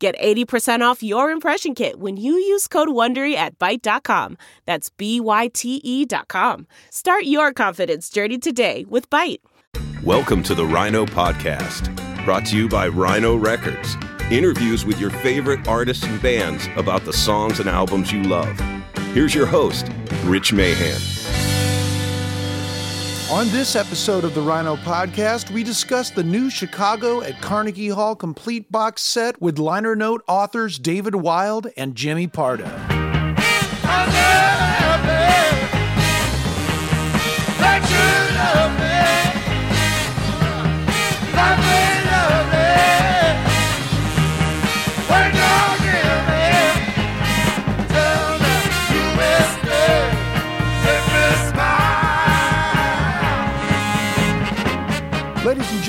Get 80% off your impression kit when you use code WONDERY at Byte.com. That's B-Y-T-E dot com. Start your confidence journey today with Byte. Welcome to the Rhino Podcast, brought to you by Rhino Records. Interviews with your favorite artists and bands about the songs and albums you love. Here's your host, Rich Mahan. On this episode of the Rhino Podcast, we discuss the new Chicago at Carnegie Hall complete box set with liner note authors David Wild and Jimmy Pardo.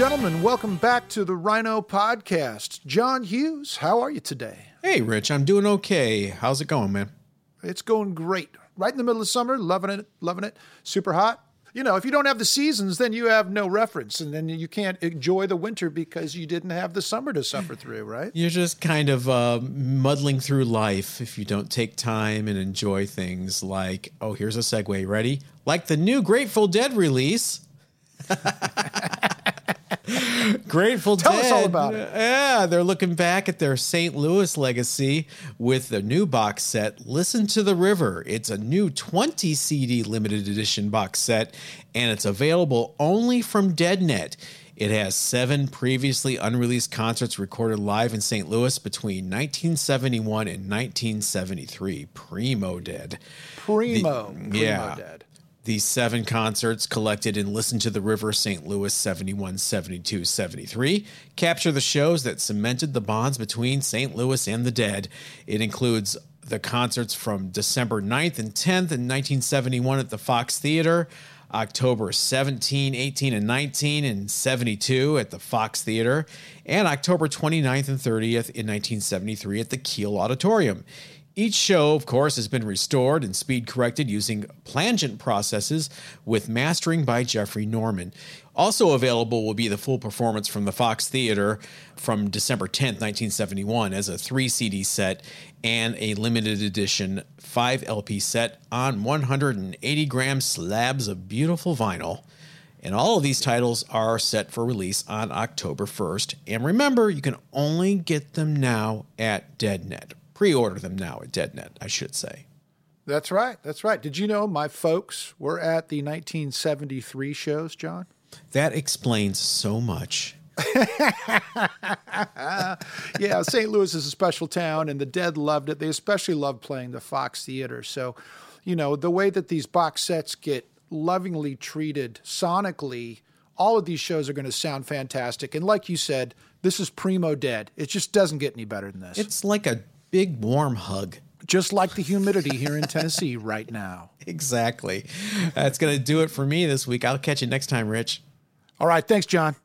Gentlemen, welcome back to the Rhino Podcast. John Hughes, how are you today? Hey, Rich, I'm doing okay. How's it going, man? It's going great. Right in the middle of summer, loving it, loving it. Super hot. You know, if you don't have the seasons, then you have no reference, and then you can't enjoy the winter because you didn't have the summer to suffer through, right? You're just kind of uh, muddling through life if you don't take time and enjoy things like, oh, here's a segue. Ready? Like the new Grateful Dead release. Grateful Tell Dead. Tell us all about it. Yeah, they're looking back at their St. Louis legacy with the new box set, Listen to the River. It's a new 20 CD limited edition box set, and it's available only from DeadNet. It has seven previously unreleased concerts recorded live in St. Louis between 1971 and 1973. Primo Dead. Primo, The- primo yeah. dead. These seven concerts collected in Listen to the River St. Louis 71, 72, 73 capture the shows that cemented the bonds between St. Louis and the dead. It includes the concerts from December 9th and 10th in 1971 at the Fox Theater, October 17, 18, and 19 in 72 at the Fox Theater, and October 29th and 30th in 1973 at the Kiel Auditorium. Each show, of course, has been restored and speed corrected using plangent processes with mastering by Jeffrey Norman. Also available will be the full performance from the Fox Theater from December 10th, 1971, as a 3 CD set and a limited edition 5 LP set on 180 gram slabs of beautiful vinyl. And all of these titles are set for release on October 1st. And remember, you can only get them now at DeadNet. Pre order them now at DeadNet, I should say. That's right. That's right. Did you know my folks were at the 1973 shows, John? That explains so much. yeah, St. Louis is a special town, and the Dead loved it. They especially loved playing the Fox Theater. So, you know, the way that these box sets get lovingly treated sonically, all of these shows are going to sound fantastic. And like you said, this is primo dead. It just doesn't get any better than this. It's like a big warm hug. just like the humidity here in Tennessee right now. Exactly. That's going to do it for me this week. I'll catch you next time, Rich. All right, thanks, John.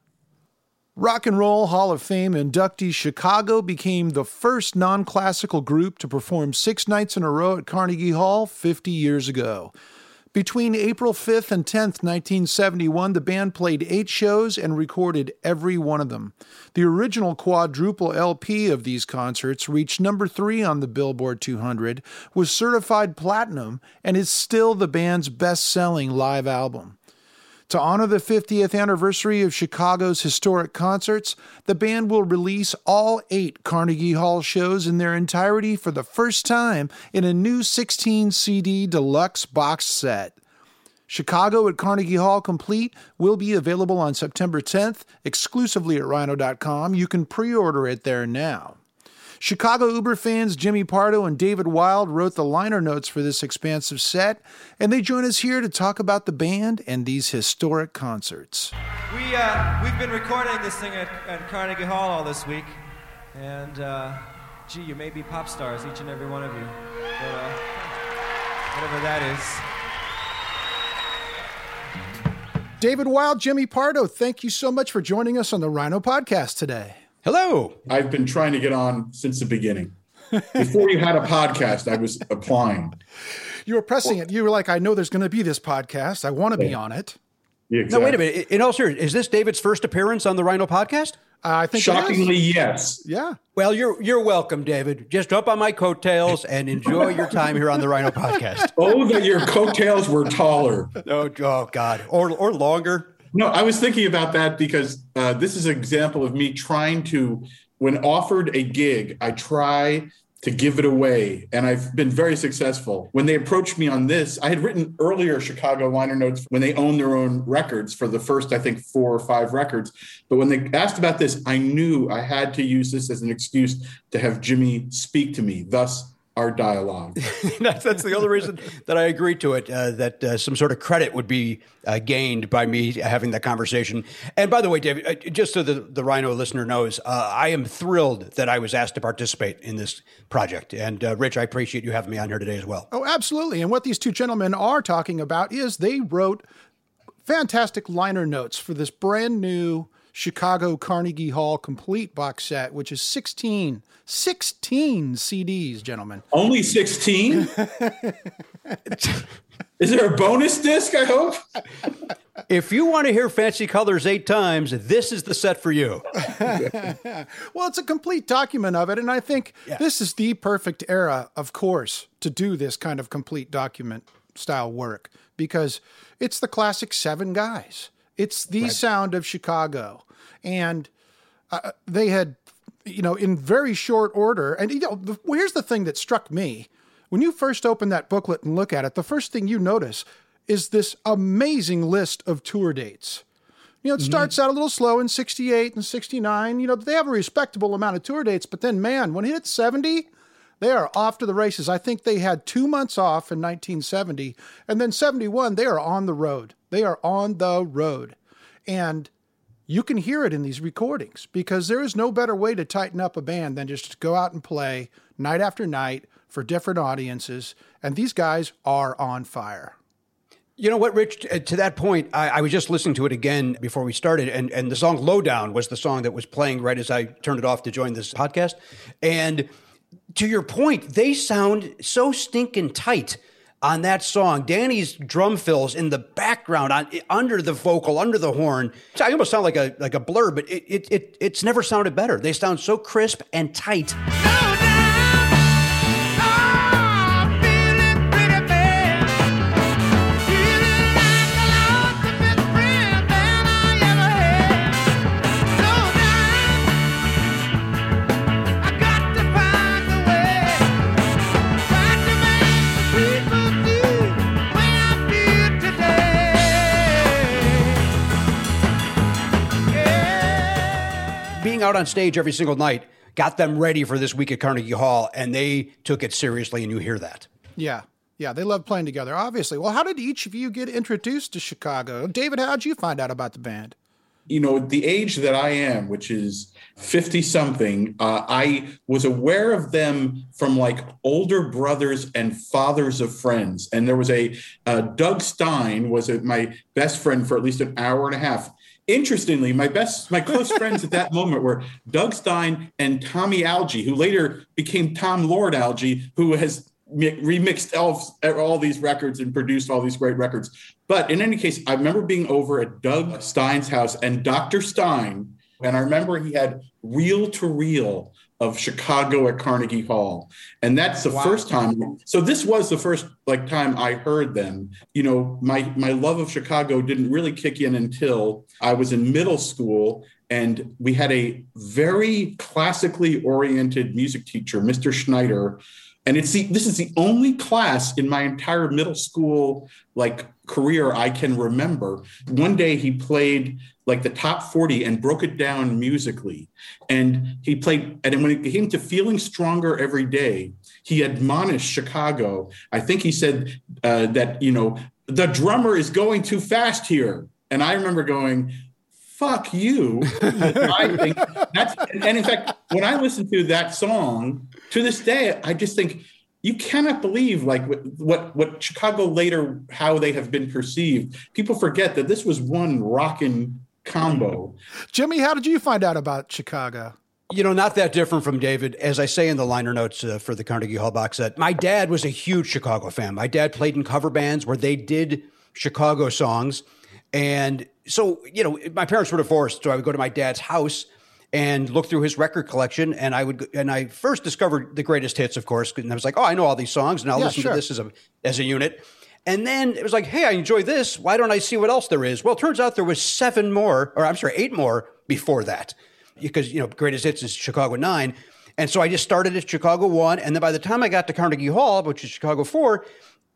Rock and Roll Hall of Fame inductee Chicago became the first non classical group to perform six nights in a row at Carnegie Hall 50 years ago. Between April 5th and 10th, 1971, the band played eight shows and recorded every one of them. The original quadruple LP of these concerts reached number three on the Billboard 200, was certified platinum, and is still the band's best selling live album. To honor the 50th anniversary of Chicago's historic concerts, the band will release all eight Carnegie Hall shows in their entirety for the first time in a new 16 CD deluxe box set. Chicago at Carnegie Hall Complete will be available on September 10th exclusively at rhino.com. You can pre order it there now. Chicago Uber fans Jimmy Pardo and David Wild wrote the liner notes for this expansive set, and they join us here to talk about the band and these historic concerts. We, uh, we've been recording this thing at, at Carnegie Hall all this week, and uh, gee, you may be pop stars, each and every one of you. uh, whatever that is. David Wild, Jimmy Pardo, thank you so much for joining us on the Rhino podcast today. Hello. I've been trying to get on since the beginning. Before you had a podcast, I was applying. You were pressing it. You were like, I know there's going to be this podcast. I want to be on it. Yeah, No, wait a minute. In all seriousness, is this David's first appearance on the Rhino podcast? Uh, I think. Shockingly, yes. Yeah. Well, you're you're welcome, David. Just jump on my coattails and enjoy your time here on the Rhino podcast. Oh, that your coattails were taller. Oh, oh God, or or longer. No, I was thinking about that because uh, this is an example of me trying to, when offered a gig, I try to give it away. And I've been very successful. When they approached me on this, I had written earlier Chicago liner notes when they own their own records for the first, I think, four or five records. But when they asked about this, I knew I had to use this as an excuse to have Jimmy speak to me, thus our dialogue. that's, that's the only reason that I agreed to it. Uh, that uh, some sort of credit would be uh, gained by me having that conversation. And by the way, David, uh, just so the, the Rhino listener knows, uh, I am thrilled that I was asked to participate in this project. And uh, Rich, I appreciate you having me on here today as well. Oh, absolutely. And what these two gentlemen are talking about is they wrote fantastic liner notes for this brand new Chicago Carnegie Hall complete box set, which is 16, 16 CDs, gentlemen. Only 16? Is there a bonus disc, I hope? If you want to hear Fancy Colors eight times, this is the set for you. Well, it's a complete document of it. And I think this is the perfect era, of course, to do this kind of complete document style work because it's the classic seven guys. It's the sound of Chicago. And uh, they had, you know, in very short order. And, you know, the, well, here's the thing that struck me. When you first open that booklet and look at it, the first thing you notice is this amazing list of tour dates. You know, it starts out a little slow in 68 and 69. You know, they have a respectable amount of tour dates, but then, man, when it hits 70, they are off to the races. I think they had two months off in 1970, and then 71, they are on the road. They are on the road. And you can hear it in these recordings because there is no better way to tighten up a band than just to go out and play night after night for different audiences. And these guys are on fire. You know what, Rich? Uh, To that point, I, I was just listening to it again before we started, and, and the song Lowdown was the song that was playing right as I turned it off to join this podcast. And to your point, they sound so stinking tight on that song. Danny's drum fills in the background, on, under the vocal, under the horn. I almost sound like a like a blur, but it, it, it it's never sounded better. They sound so crisp and tight. being out on stage every single night got them ready for this week at Carnegie Hall, and they took it seriously, and you hear that. Yeah. Yeah, they love playing together, obviously. Well, how did each of you get introduced to Chicago? David, how'd you find out about the band? you know, the age that I am, which is 50 something, uh, I was aware of them from like older brothers and fathers of friends. And there was a uh, Doug Stein was a, my best friend for at least an hour and a half. Interestingly, my best, my close friends at that moment were Doug Stein and Tommy Alge, who later became Tom Lord Alge, who has mi- remixed all, all these records and produced all these great records. But in any case, I remember being over at Doug Stein's house and Dr. Stein, and I remember he had reel to reel of Chicago at Carnegie Hall. And that's the first time. So this was the first like time I heard them. You know, my my love of Chicago didn't really kick in until I was in middle school and we had a very classically oriented music teacher, Mr. Schneider, and it's the this is the only class in my entire middle school like career I can remember. One day he played like the top 40 and broke it down musically. And he played, and when it came to feeling stronger every day, he admonished Chicago. I think he said uh, that, you know, the drummer is going too fast here. And I remember going, fuck you. I think that's, and in fact, when I listen to that song to this day, I just think, you cannot believe like what what what Chicago later how they have been perceived. People forget that this was one rockin' combo. Jimmy, how did you find out about Chicago? You know, not that different from David. As I say in the liner notes uh, for the Carnegie Hall box set, my dad was a huge Chicago fan. My dad played in cover bands where they did Chicago songs. And so, you know, my parents were divorced. So I would go to my dad's house and look through his record collection. And I would, and I first discovered the greatest hits, of course. And I was like, oh, I know all these songs and I'll Yeah, listen sure. to this as a, as a unit. And then it was like, hey, I enjoy this. Why don't I see what else there is? Well, it turns out there was seven more, or I'm sorry, eight more before that. Because, you know, greatest hits is Chicago 9. And so I just started at Chicago 1. And then by the time I got to Carnegie Hall, which is Chicago 4,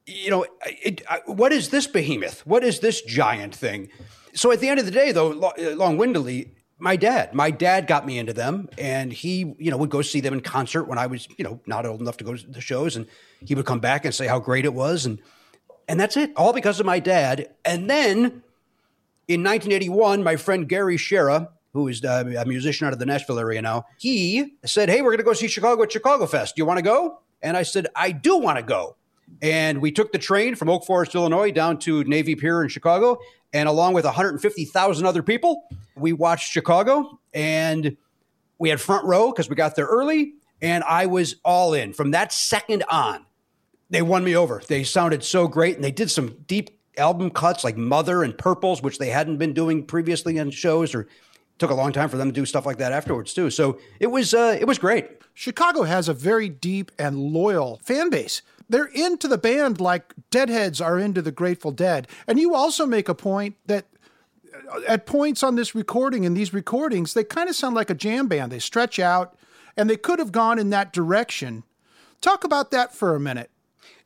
you know, it, I, what is this behemoth? What is this giant thing? So at the end of the day, though, lo- uh, long windedly, my dad, my dad got me into them, and he, you know, would go see them in concert when I was, you know, not old enough to go to the shows, and he would come back and say how great it was, and and that's it, all because of my dad. And then in 1981, my friend Gary Shera, who is uh, a musician out of the Nashville area now, he said, "Hey, we're going to go see Chicago at Chicago Fest. Do you want to go?" And I said, "I do want to go." And we took the train from Oak Forest, Illinois, down to Navy Pier in Chicago, and along with 150,000 other people, we watched Chicago, and we had front row because we got there early, and I was all in from that second on they won me over. They sounded so great, and they did some deep album cuts like Mother and Purples, which they hadn't been doing previously on shows, or took a long time for them to do stuff like that afterwards too. So it was uh, it was great. Chicago has a very deep and loyal fan base. They're into the band like Deadheads are into the Grateful Dead. And you also make a point that uh, at points on this recording, and these recordings, they kind of sound like a jam band. They stretch out and they could have gone in that direction. Talk about that for a minute.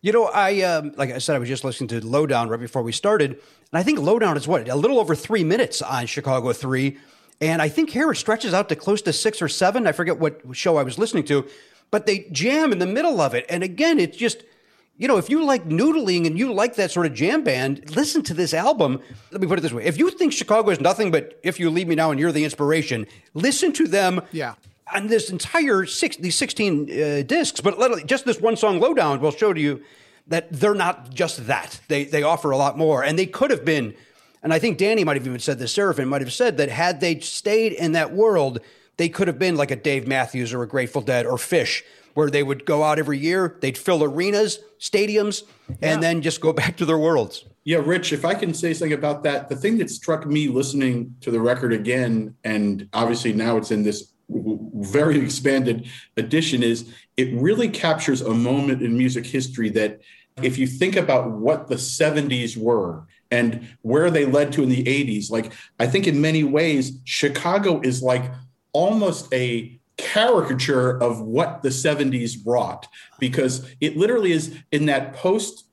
You know, I um, like I said, I was just listening to Lowdown right before we started, and I think Lowdown is what a little over three minutes on Chicago Three, and I think here it stretches out to close to six or seven. I forget what show I was listening to, but they jam in the middle of it, and again, it's just. You know, if you like noodling and you like that sort of jam band, listen to this album. Let me put it this way. If you think Chicago is nothing but If You Leave Me Now and You're the Inspiration, listen to them Yeah. On this entire six these 16 uh, discs but literally just this one song lowdown will show to you that they're not just that. They they offer a lot more. And they could have been and i think danny might have even said this Seraphine might have said that had they stayed in that world they could have been like a dave matthews or a grateful dead or Phish where they would go out every year they'd fill arenas stadiums and then just go back to their worlds. Yeah, Rich, if I can say something about that, the thing that struck me listening to the record again, and obviously now it's in this very expanded edition, is it really captures a moment in music history that if you think about what the 70s were and where they led to in the 80s, like I think in many ways, Chicago is like almost a caricature of what the 70s brought because it literally is in that post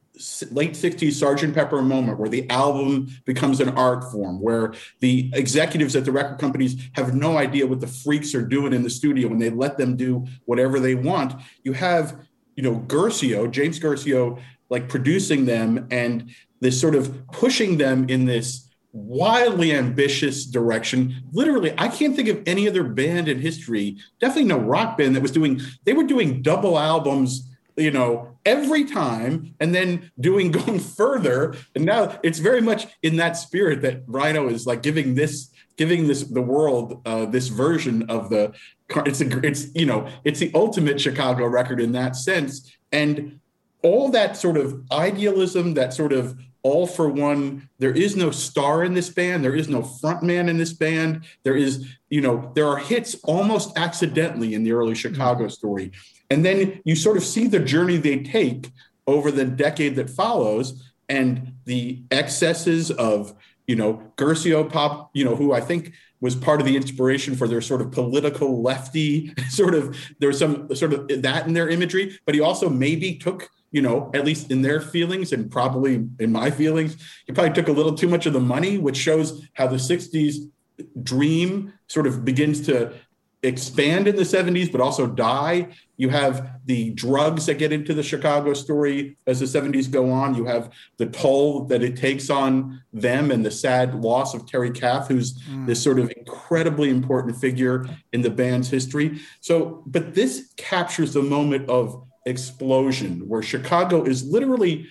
late 60s Sergeant Pepper moment where the album becomes an art form, where the executives at the record companies have no idea what the freaks are doing in the studio when they let them do whatever they want. You have, you know, Guercio, James Guercio, like producing them and this sort of pushing them in this wildly ambitious direction. Literally, I can't think of any other band in history, definitely no rock band that was doing, they were doing double albums you know, every time and then doing going further. And now it's very much in that spirit that Rhino is like giving this, giving this the world uh, this version of the. It's a, it's you know, it's the ultimate Chicago record in that sense, and all that sort of idealism, that sort of all for one. There is no star in this band. There is no front man in this band. There is, you know, there are hits almost accidentally in the early Chicago story. And then you sort of see the journey they take over the decade that follows and the excesses of, you know, Guercio Pop, you know, who I think was part of the inspiration for their sort of political lefty sort of, there's some sort of that in their imagery, but he also maybe took you know, at least in their feelings and probably in my feelings, he probably took a little too much of the money, which shows how the 60s dream sort of begins to expand in the 70s, but also die. You have the drugs that get into the Chicago story as the 70s go on. You have the toll that it takes on them and the sad loss of Terry Kath, who's mm. this sort of incredibly important figure in the band's history. So, but this captures the moment of explosion where Chicago is literally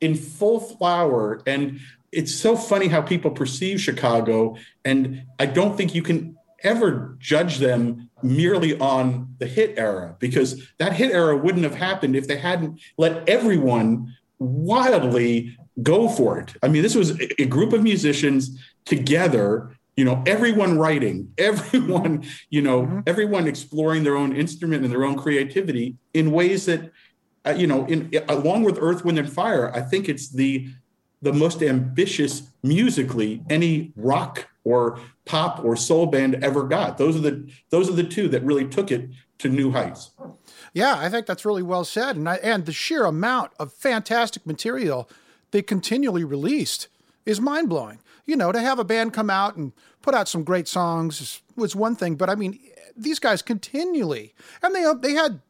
in full flower. And it's so funny how people perceive Chicago. And I don't think you can ever judge them merely on the hit era because that hit era wouldn't have happened if they hadn't let everyone wildly go for it. I mean, this was a group of musicians together you know everyone writing everyone you know mm-hmm. everyone exploring their own instrument and their own creativity in ways that uh, you know in along with earth wind and fire i think it's the the most ambitious musically any rock or pop or soul band ever got those are the those are the two that really took it to new heights yeah i think that's really well said and I, and the sheer amount of fantastic material they continually released is mind-blowing you know, to have a band come out and put out some great songs was one thing, but I mean, these guys continually, and they they had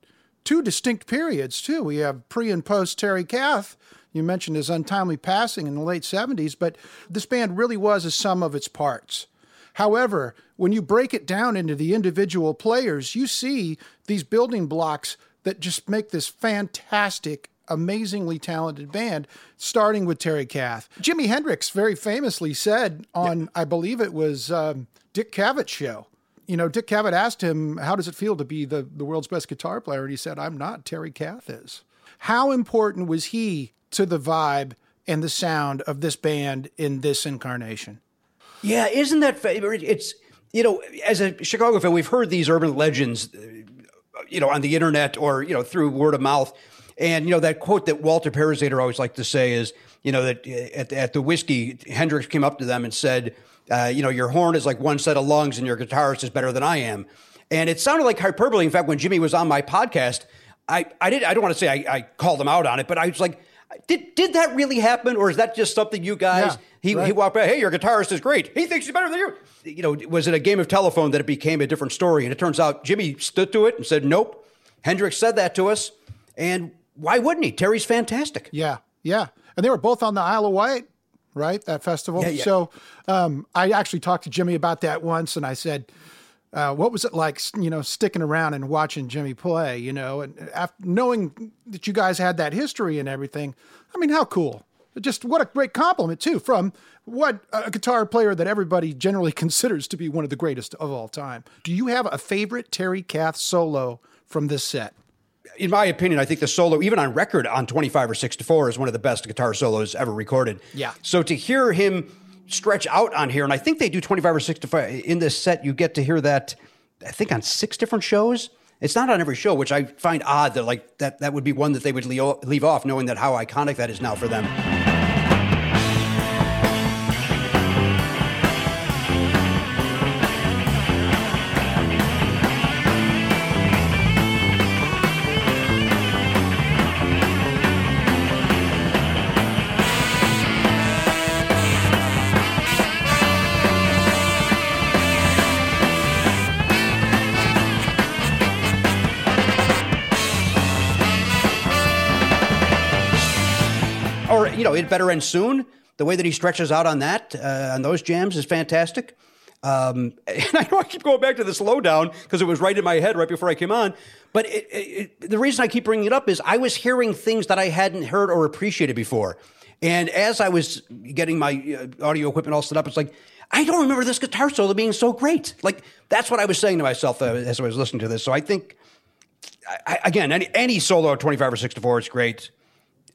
two distinct periods too. We have pre and post Terry Kath. You mentioned his untimely passing in the late 70s, but this band really was a sum of its parts. However, when you break it down into the individual players, you see these building blocks that just make this fantastic amazingly talented band, starting with Terry Kath. Jimi Hendrix very famously said on, yeah. I believe it was um, Dick Cavett's show, you know, Dick Cavett asked him, How does it feel to be the, the world's best guitar player? And he said, I'm not, Terry Kath is. How important was he to the vibe and the sound of this band in this incarnation? Yeah, isn't that favorite? it's you know, as a Chicago fan, we've heard these urban legends, you know, on the internet or you know through word of mouth. And you know that quote that Walter Parazaider always liked to say is, you know, that at, at the whiskey, Hendrix came up to them and said, uh, you know, your horn is like one set of lungs, and your guitarist is better than I am. And it sounded like hyperbole. In fact, when Jimmy was on my podcast, I, I did I don't want to say I, I called him out on it, but I was like, did did that really happen, or is that just something you guys? Yeah, he right. he walked by, hey, your guitarist is great. He thinks he's better than you. You know, was it a game of telephone that it became a different story? And it turns out Jimmy stood to it and said, nope. Hendrix said that to us, and why wouldn't he? Terry's fantastic. Yeah, yeah. And they were both on the Isle of Wight, right? That festival. Yeah, yeah. So um, I actually talked to Jimmy about that once, and I said, uh, "What was it like, you know, sticking around and watching Jimmy play? You know, and after knowing that you guys had that history and everything, I mean, how cool! Just what a great compliment too from what a guitar player that everybody generally considers to be one of the greatest of all time. Do you have a favorite Terry Kath solo from this set? in my opinion, I think the solo, even on record on 25 or 6 to 4, is one of the best guitar solos ever recorded. Yeah. So to hear him stretch out on here, and I think they do 25 or 6 to 4 uh, in this set, you get to hear that, I think, on six different shows. It's not on every show, which I find odd that like that that would be one that they would leave off, knowing that how iconic that is now for them. It better end soon. The way that he stretches out on that, uh, on those jams, is fantastic. Um, and I know I keep going back to the slowdown because it was right in my head right before I came on. But it, it, the reason I keep bringing it up is I was hearing things that I hadn't heard or appreciated before. And as I was getting my uh, audio equipment all set up, it's like, I don't remember this guitar solo being so great. Like, that's what I was saying to myself uh, as I was listening to this. So I think, I, again, any, any solo 25 or 6 to 4 is great.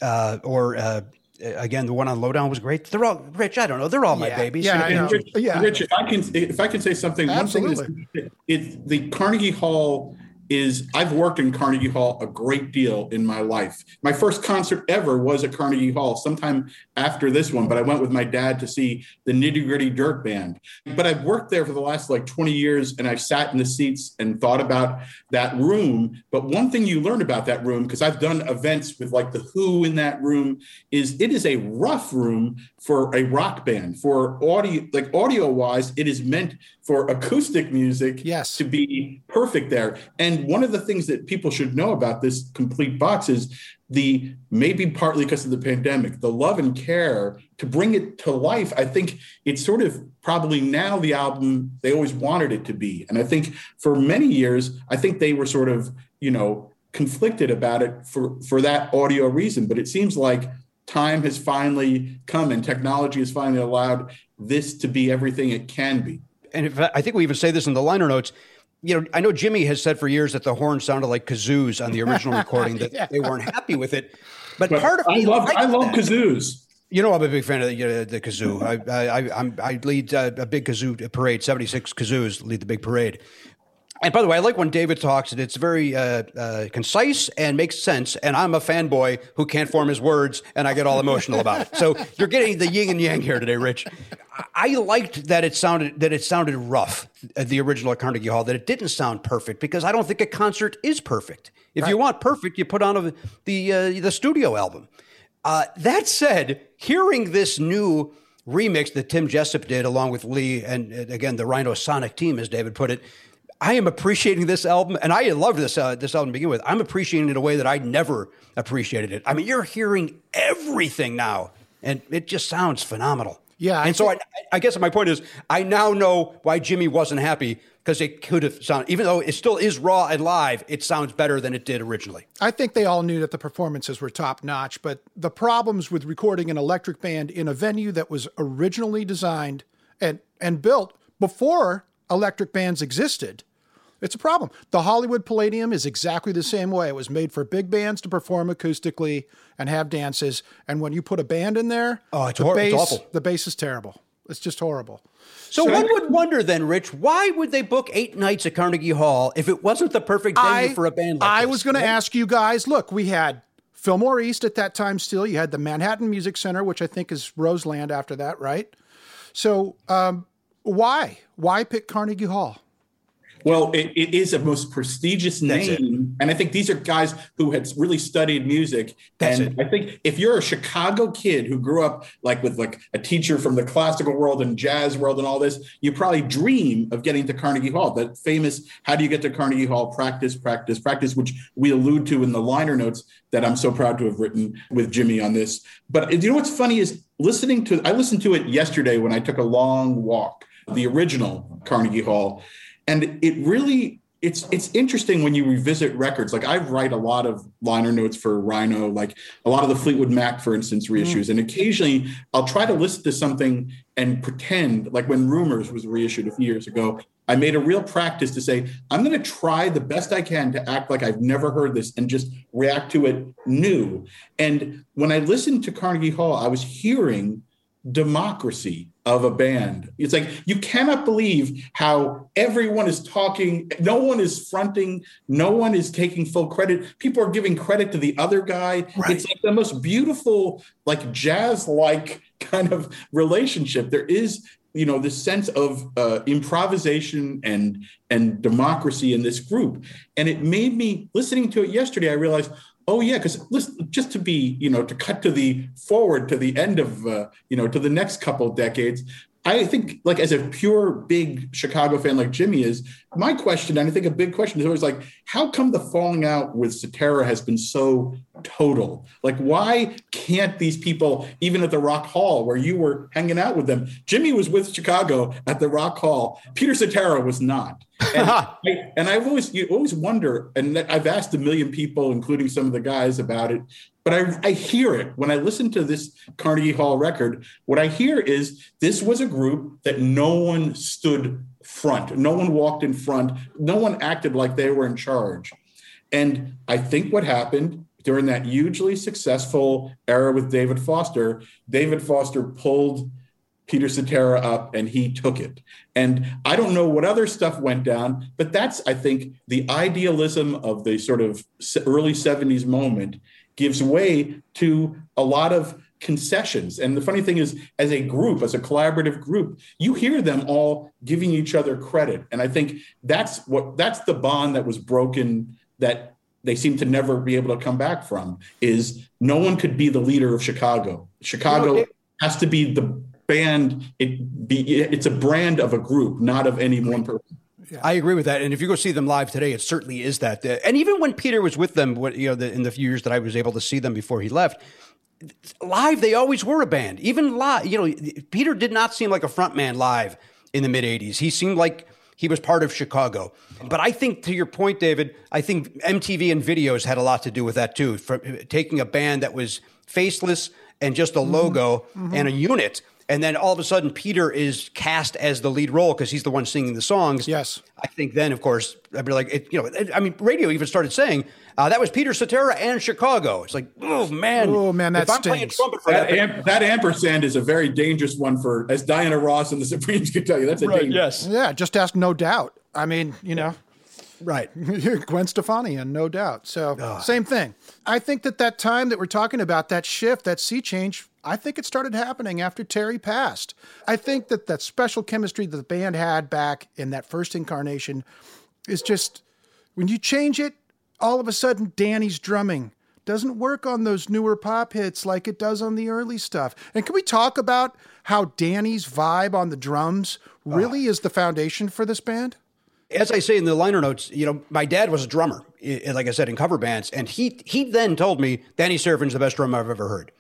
Uh, or uh, Uh, again, the one on Lowdown was great. They're all Rich. I don't know. They're all yeah. my babies. Yeah, you know? Rich, yeah. Rich, if I can, if I can say something, Absolutely. one thing is, it, the Carnegie Hall is I've worked in Carnegie Hall a great deal in my life. My first concert ever was at Carnegie Hall, sometime after this one, but I went with my dad to see the Nitty Gritty Dirt Band. But I've worked there for the last like 20 years and I've sat in the seats and thought about that room. But one thing you learn about that room, because I've done events with like the Who in that room, is it is a rough room for a rock band. For audio, like audio wise, it is meant for acoustic music yes. to be perfect there. And one of the things that people should know about this complete box is the maybe partly because of the pandemic, the love and care to bring it to life. I think it's sort of probably now the album they always wanted it to be. And I think for many years, I think they were sort of, you know, conflicted about it for for that audio reason. But it seems like time has finally come and technology has finally allowed this to be everything it can be. And if, I think we even say this in the liner notes. You know, I know Jimmy has said for years that the horn sounded like kazoos on the original recording that yeah. they weren't happy with it. But, but part of I love I love that. kazoos. You know, I'm a big fan of the, you know, the kazoo. I, I, I'm, I lead uh, a big kazoo parade. 76 kazoos lead the big parade. And by the way, I like when David talks, and it's very uh, uh, concise and makes sense. And I'm a fanboy who can't form his words, and I get all emotional about it. So you're getting the yin and yang here today, Rich. I liked that it sounded that it sounded rough, uh, the original at Carnegie Hall. That it didn't sound perfect because I don't think a concert is perfect. If right. you want perfect, you put on a, the uh, the studio album. Uh, that said, hearing this new remix that Tim Jessup did along with Lee and again the Rhino Sonic team, as David put it I am appreciating this album, and I love this uh, this album to begin with. I'm appreciating it in a way that I never appreciated it. I mean, you're hearing everything now, and it just sounds phenomenal. Yeah, and I so I, I guess my point is, I now know why Jimmy wasn't happy because it could have sounded, even though it still is raw and live, it sounds better than it did originally. I think they all knew that the performances were top notch, but the problems with recording an electric band in a venue that was originally designed and and built before electric bands existed it's a problem. The Hollywood Palladium is exactly the same way. It was made for big bands to perform acoustically and have dances. And when you put a band in there, oh, it's, the hor- bass, it's awful. The bass is terrible. It's just horrible. So, so one would wonder then, Rich, why would they book eight nights at Carnegie Hall if it wasn't the perfect venue I, for a band like I this? was going right? to ask you guys. Look, we had Fillmore East at that time. Still, you had the Manhattan Music Center, which I think is Roseland after that, right? So, um, why why pick Carnegie Hall? Well, it, it is a most prestigious name. And I think these are guys who had really studied music. That's and it. I think if you're a Chicago kid who grew up like with like a teacher from the classical world and jazz world and all this, you probably dream of getting to Carnegie Hall. That famous how do you get to Carnegie Hall? Practice, practice, practice, which we allude to in the liner notes that I'm so proud to have written with Jimmy on this. But you know what's funny is listening to I listened to it yesterday when I took a long walk, the original Carnegie Hall and it really it's it's interesting when you revisit records. Like I write a lot of liner notes for Rhino, like a lot of the Fleetwood Mac, for instance, reissues. Mm. And occasionally I'll try to listen to something and pretend, like when Rumors was reissued a few years ago, I made a real practice to say, I'm going to try the best I can to act like I've never heard this and just react to it new. And when I listened to Carnegie Hall, I was hearing democracy of a band. It's like you cannot believe how everyone is talking, no one is fronting, no one is taking full credit. People are giving credit to the other guy. Right. It's like the most beautiful, like jazz-like kind of relationship. There is you know this sense of uh, improvisation and and democracy in this group and it made me listening to it yesterday i realized Oh yeah, because just to be, you know, to cut to the forward to the end of, uh, you know, to the next couple decades. I think, like, as a pure big Chicago fan like Jimmy is, my question, and I think a big question is always like, how come the falling out with Cetera has been so total? Like, why can't these people, even at the Rock Hall where you were hanging out with them, Jimmy was with Chicago at the Rock Hall, Peter Cetera was not. And, I, and I've always you always wonder, and I've asked a million people, including some of the guys, about it. But I, I hear it when I listen to this Carnegie Hall record. What I hear is this was a group that no one stood front, no one walked in front, no one acted like they were in charge. And I think what happened during that hugely successful era with David Foster, David Foster pulled Peter Cetera up and he took it. And I don't know what other stuff went down, but that's, I think, the idealism of the sort of early 70s moment gives way to a lot of concessions. And the funny thing is, as a group, as a collaborative group, you hear them all giving each other credit. And I think that's what that's the bond that was broken that they seem to never be able to come back from is no one could be the leader of Chicago. Chicago know, it, has to be the band it be it's a brand of a group not of any one person yeah. I agree with that, and if you go see them live today, it certainly is that. And even when Peter was with them, you know, the, in the few years that I was able to see them before he left, live they always were a band. Even live, you know, Peter did not seem like a frontman live in the mid '80s. He seemed like he was part of Chicago. But I think, to your point, David, I think MTV and videos had a lot to do with that too. For taking a band that was faceless and just a mm-hmm. logo mm-hmm. and a unit. And then all of a sudden, Peter is cast as the lead role because he's the one singing the songs. Yes. I think then, of course, I'd be like, it, you know, I mean, radio even started saying uh, that was Peter Cetera and Chicago. It's like, oh man, oh man, that if I'm playing trumpet for that, that, amp, that, ampersand is a very dangerous one for, as Diana Ross and the Supremes can tell you, that's a right, yes, yeah. Just ask, no doubt. I mean, you know, right? Gwen Stefani, and no doubt. So oh. same thing. I think that that time that we're talking about, that shift, that sea change, I think it started happening after Terry passed. I think that that special chemistry that the band had back in that first incarnation is just when you change it, all of a sudden Danny's drumming doesn't work on those newer pop hits like it does on the early stuff. And can we talk about how Danny's vibe on the drums really uh. is the foundation for this band? As I say in the liner notes, you know, my dad was a drummer, like I said, in cover bands, and he he then told me Danny Seraphine's the best drummer I've ever heard.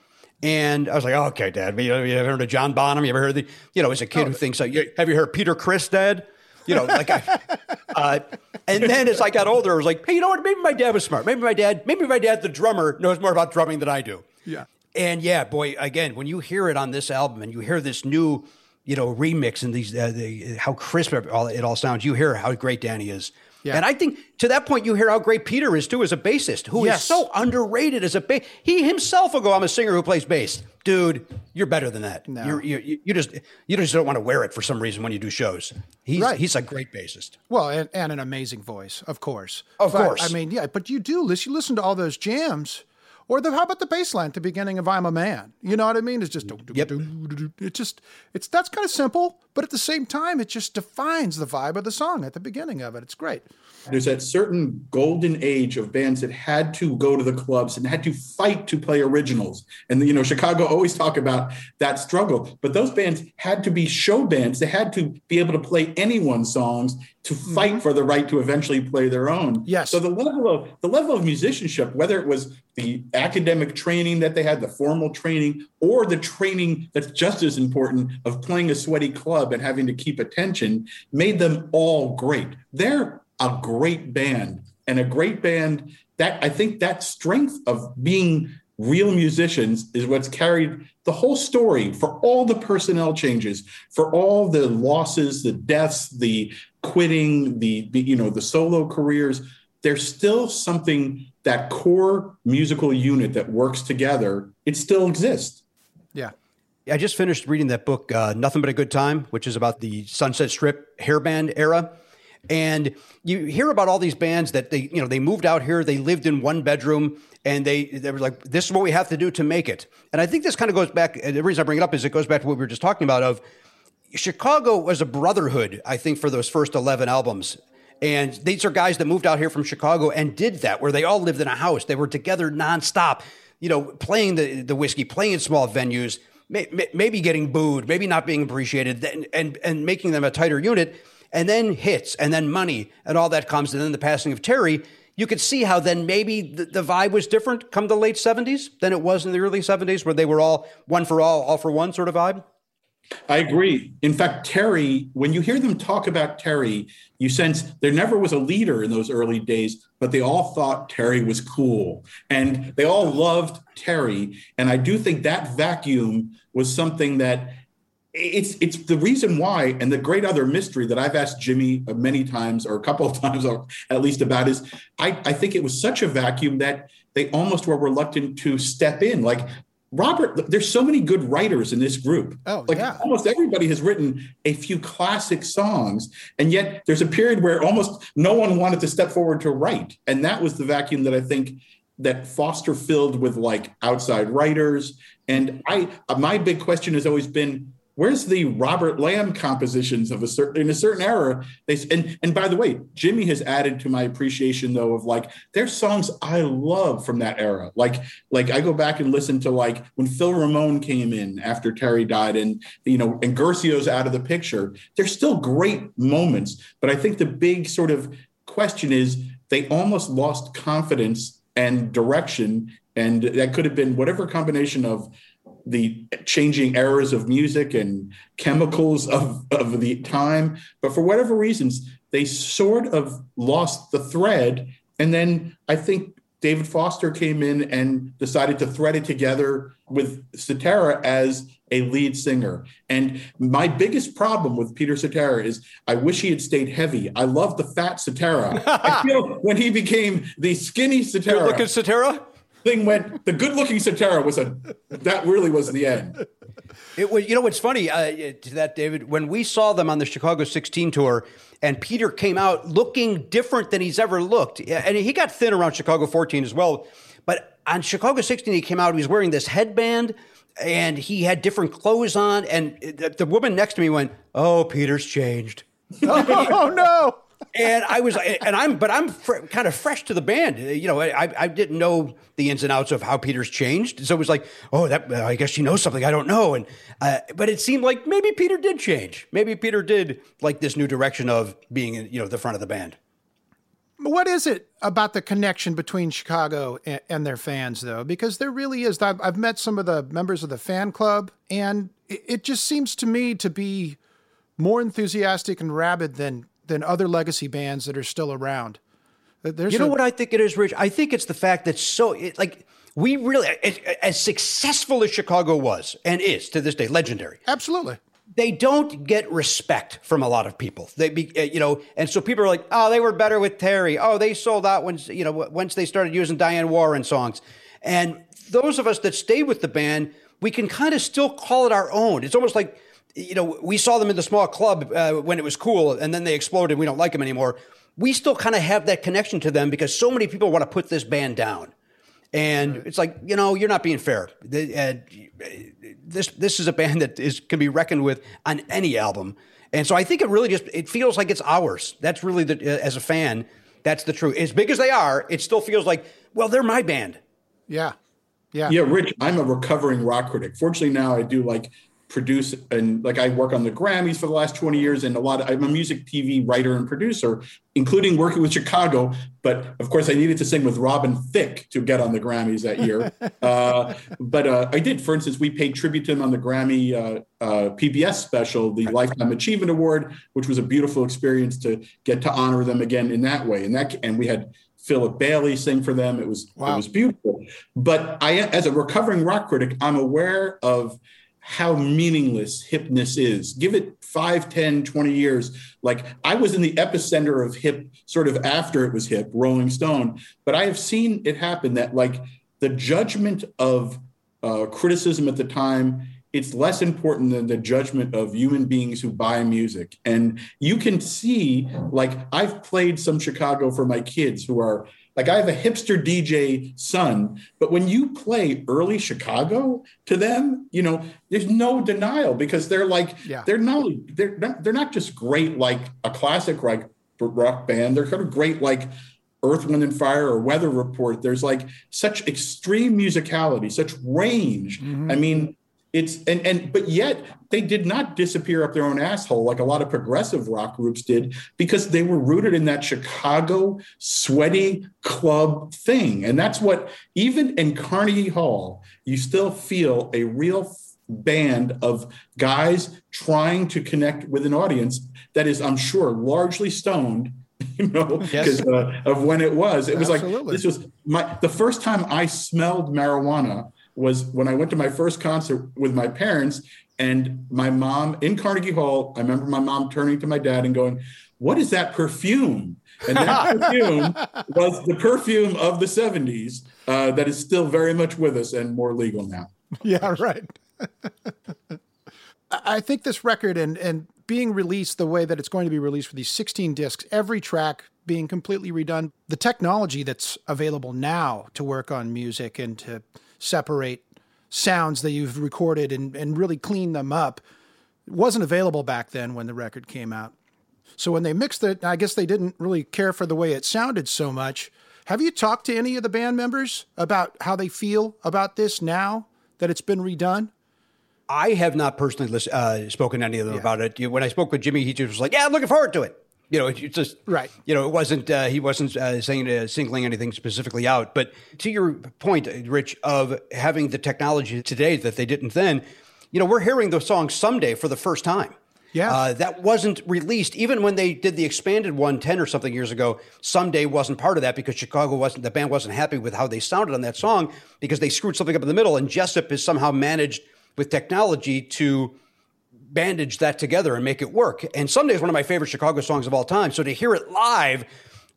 And I was like, oh, okay, Dad. You, you ever heard of John Bonham? You ever heard of the, you know, as a kid oh. who thinks, like, have you heard Peter Criss, Dad? You know, like, I, uh, and then as I got older, I was like, hey, you know what? Maybe my dad was smart. Maybe my dad, maybe my dad, the drummer, knows more about drumming than I do. Yeah. And yeah, boy, again, when you hear it on this album and you hear this new, you know, remix and these, uh, the, how crisp it all, it all sounds, you hear how great Danny is. Yeah. And I think to that point, you hear how great Peter is too as a bassist, who yes. is so underrated as a bass. He himself will go, "I'm a singer who plays bass." Dude, you're better than that. No. You're, you you just you just don't want to wear it for some reason when you do shows. He's right. he's a great bassist. Well, and, and an amazing voice, of course. Of but, course. I mean, yeah, but you do listen. You listen to all those jams. Or the how about the bass line at the beginning of "I'm a Man"? You know what I mean? It's just mm, yep. It just it's that's kind of simple, but at the same time, it just defines the vibe of the song at the beginning of it. It's great. There's that certain golden age of bands that had to go to the clubs and had to fight to play originals. And you know, Chicago always talk about that struggle, but those bands had to be show bands. They had to be able to play anyone's songs to fight mm-hmm. for the right to eventually play their own. Yes. So the level of the level of musicianship, whether it was the academic training that they had, the formal training, or the training that's just as important of playing a sweaty club and having to keep attention, made them all great. They're a great band and a great band that I think that strength of being real musicians is what's carried the whole story for all the personnel changes, for all the losses, the deaths, the quitting, the, the you know the solo careers. There's still something that core musical unit that works together. It still exists. Yeah. I just finished reading that book, uh, Nothing But a Good Time, which is about the Sunset Strip hairband era. And you hear about all these bands that they, you know, they moved out here, they lived in one bedroom, and they they were like, this is what we have to do to make it. And I think this kind of goes back. The reason I bring it up is it goes back to what we were just talking about. Of Chicago was a brotherhood, I think, for those first eleven albums. And these are guys that moved out here from Chicago and did that, where they all lived in a house. They were together nonstop, you know, playing the, the whiskey, playing in small venues, may, maybe getting booed, maybe not being appreciated, and, and, and making them a tighter unit and then hits and then money and all that comes. And then the passing of Terry, you could see how then maybe the, the, vibe was different come the late 70s than it was in the early 70s, where they were all one for all, all for one sort of vibe. I agree. In fact, Terry, when you hear them talk about Terry, you sense there never was a leader in those early days, but they all thought Terry was cool and they all loved Terry. And I do think that vacuum was something that it's it's the reason why and the great other mystery that i've asked jimmy many times or a couple of times or at least about is i i think it was such a vacuum that they almost were reluctant to step in like robert there's so many good writers in this group. Oh like yeah. almost everybody has written a few classic songs and yet there's a period where almost no one wanted to step forward to write. And that was the vacuum that i think that foster filled with like outside writers. And i uh, my big question has always been where's the Robert Lamm compositions of a certain in a certain era? They and and by the way, Jimmy has added to my appreciation though of like there's songs I love from that era. Like like I go back and listen to like when Phil Ramone came in after Terry died, and you know, and Guercio's out of the picture. There's still great moments, but I think the big sort of question is they almost lost confidence and direction, and that could have been whatever combination of the changing eras of music and chemicals of, of the time. But for whatever reasons, they sort of lost the thread. And then I think David Foster came in and decided to thread it together with Cetera as a lead singer. And my biggest problem with Peter Cetera is I wish he had stayed heavy. I love the fat Cetera. I feel when he became the skinny Cetera. Good looking Cetera? Thing went the good looking Cetera was a that really was the end. It was, you know, what's funny uh, to that, David, when we saw them on the Chicago 16 tour and Peter came out looking different than he's ever looked. And he got thin around Chicago 14 as well. But on Chicago 16, he came out, he was wearing this headband and he had different clothes on. And the woman next to me went, Oh, Peter's changed. oh, no and I was, and I'm, but I'm fr- kind of fresh to the band. You know, I, I didn't know the ins and outs of how Peter's changed, so it was like, oh, that I guess she knows something I don't know. And uh, but it seemed like maybe Peter did change. Maybe Peter did like this new direction of being, you know, the front of the band. What is it about the connection between Chicago and, and their fans, though? Because there really is. I've, I've, met some of the members of the fan club, and it, it just seems to me to be more enthusiastic and rabid than than other legacy bands that are still around. There's you know a, what I think it is, Rich? I think it's the fact that so it, like we really as successful as Chicago was and is to this day, legendary. Absolutely. They don't get respect from a lot of people. They be, uh, you know, and so people are like, "Oh, they were better with Terry. Oh, they sold out once, you know, once they started using Diane Warren songs." And those of us that stay with the band, we can kind of still call it our own. It's almost like you know, we saw them in the small club uh, when it was cool, and then they exploded. We don't like them anymore. We still kind of have that connection to them because so many people want to put this band down, and it's like you know, you're not being fair. Uh, this this is a band that is can be reckoned with on any album, and so I think it really just it feels like it's ours. That's really the uh, as a fan, that's the truth. As big as they are, it still feels like well, they're my band. Yeah. Yeah. Yeah, Rich, I'm a recovering rock critic. Fortunately, now I do like produce and like I work on the Grammys for the last 20 years and a lot of I'm a music TV writer and producer, including working with Chicago. But of course, I needed to sing with Robin Thicke to get on the Grammys that year. uh, but uh, I did, for instance, we paid tribute to him on the Grammy uh, uh PBS special, the Lifetime Achievement Award, which was a beautiful experience to get to honor them again in that way. And that and we had Philip Bailey sing for them. It was wow. it was beautiful. But I, as a recovering rock critic, I'm aware of how meaningless hipness is. Give it 5, 10, 20 years. Like I was in the epicenter of hip sort of after it was hip, Rolling Stone, but I have seen it happen that like the judgment of uh, criticism at the time it's less important than the judgment of human beings who buy music. And you can see, like, I've played some Chicago for my kids who are like I have a hipster DJ son, but when you play early Chicago to them, you know, there's no denial because they're like yeah. they're not they're not, they're not just great like a classic like rock band. They're kind of great like Earth, Wind, and Fire or Weather Report. There's like such extreme musicality, such range. Mm-hmm. I mean, it's and and but yet they did not disappear up their own asshole like a lot of progressive rock groups did because they were rooted in that Chicago sweaty club thing. And that's what even in Carnegie Hall, you still feel a real band of guys trying to connect with an audience that is, I'm sure, largely stoned you know, because yes. uh, of when it was. It was Absolutely. like this was my the first time I smelled marijuana was when I went to my first concert with my parents and my mom in Carnegie Hall. I remember my mom turning to my dad and going, What is that perfume? And that perfume was the perfume of the 70s uh, that is still very much with us and more legal now. Yeah, right. I think this record and, and being released the way that it's going to be released for these 16 discs, every track being completely redone, the technology that's available now to work on music and to separate sounds that you've recorded and, and really clean them up wasn't available back then when the record came out. So when they mixed it, I guess they didn't really care for the way it sounded so much. Have you talked to any of the band members about how they feel about this now that it's been redone? I have not personally listen, uh, spoken to any of them yeah. about it. When I spoke with Jimmy, he just was like, "Yeah, I'm looking forward to it." You know, it's just Right. You know, it wasn't uh, he wasn't uh, saying uh, singling anything specifically out. But to your point, Rich, of having the technology today that they didn't then, you know, we're hearing the song someday for the first time. Yeah. Uh, that wasn't released even when they did the expanded one ten or something years ago. Someday wasn't part of that because Chicago wasn't, the band wasn't happy with how they sounded on that song because they screwed something up in the middle. And Jessup has somehow managed with technology to bandage that together and make it work. And Someday is one of my favorite Chicago songs of all time. So to hear it live,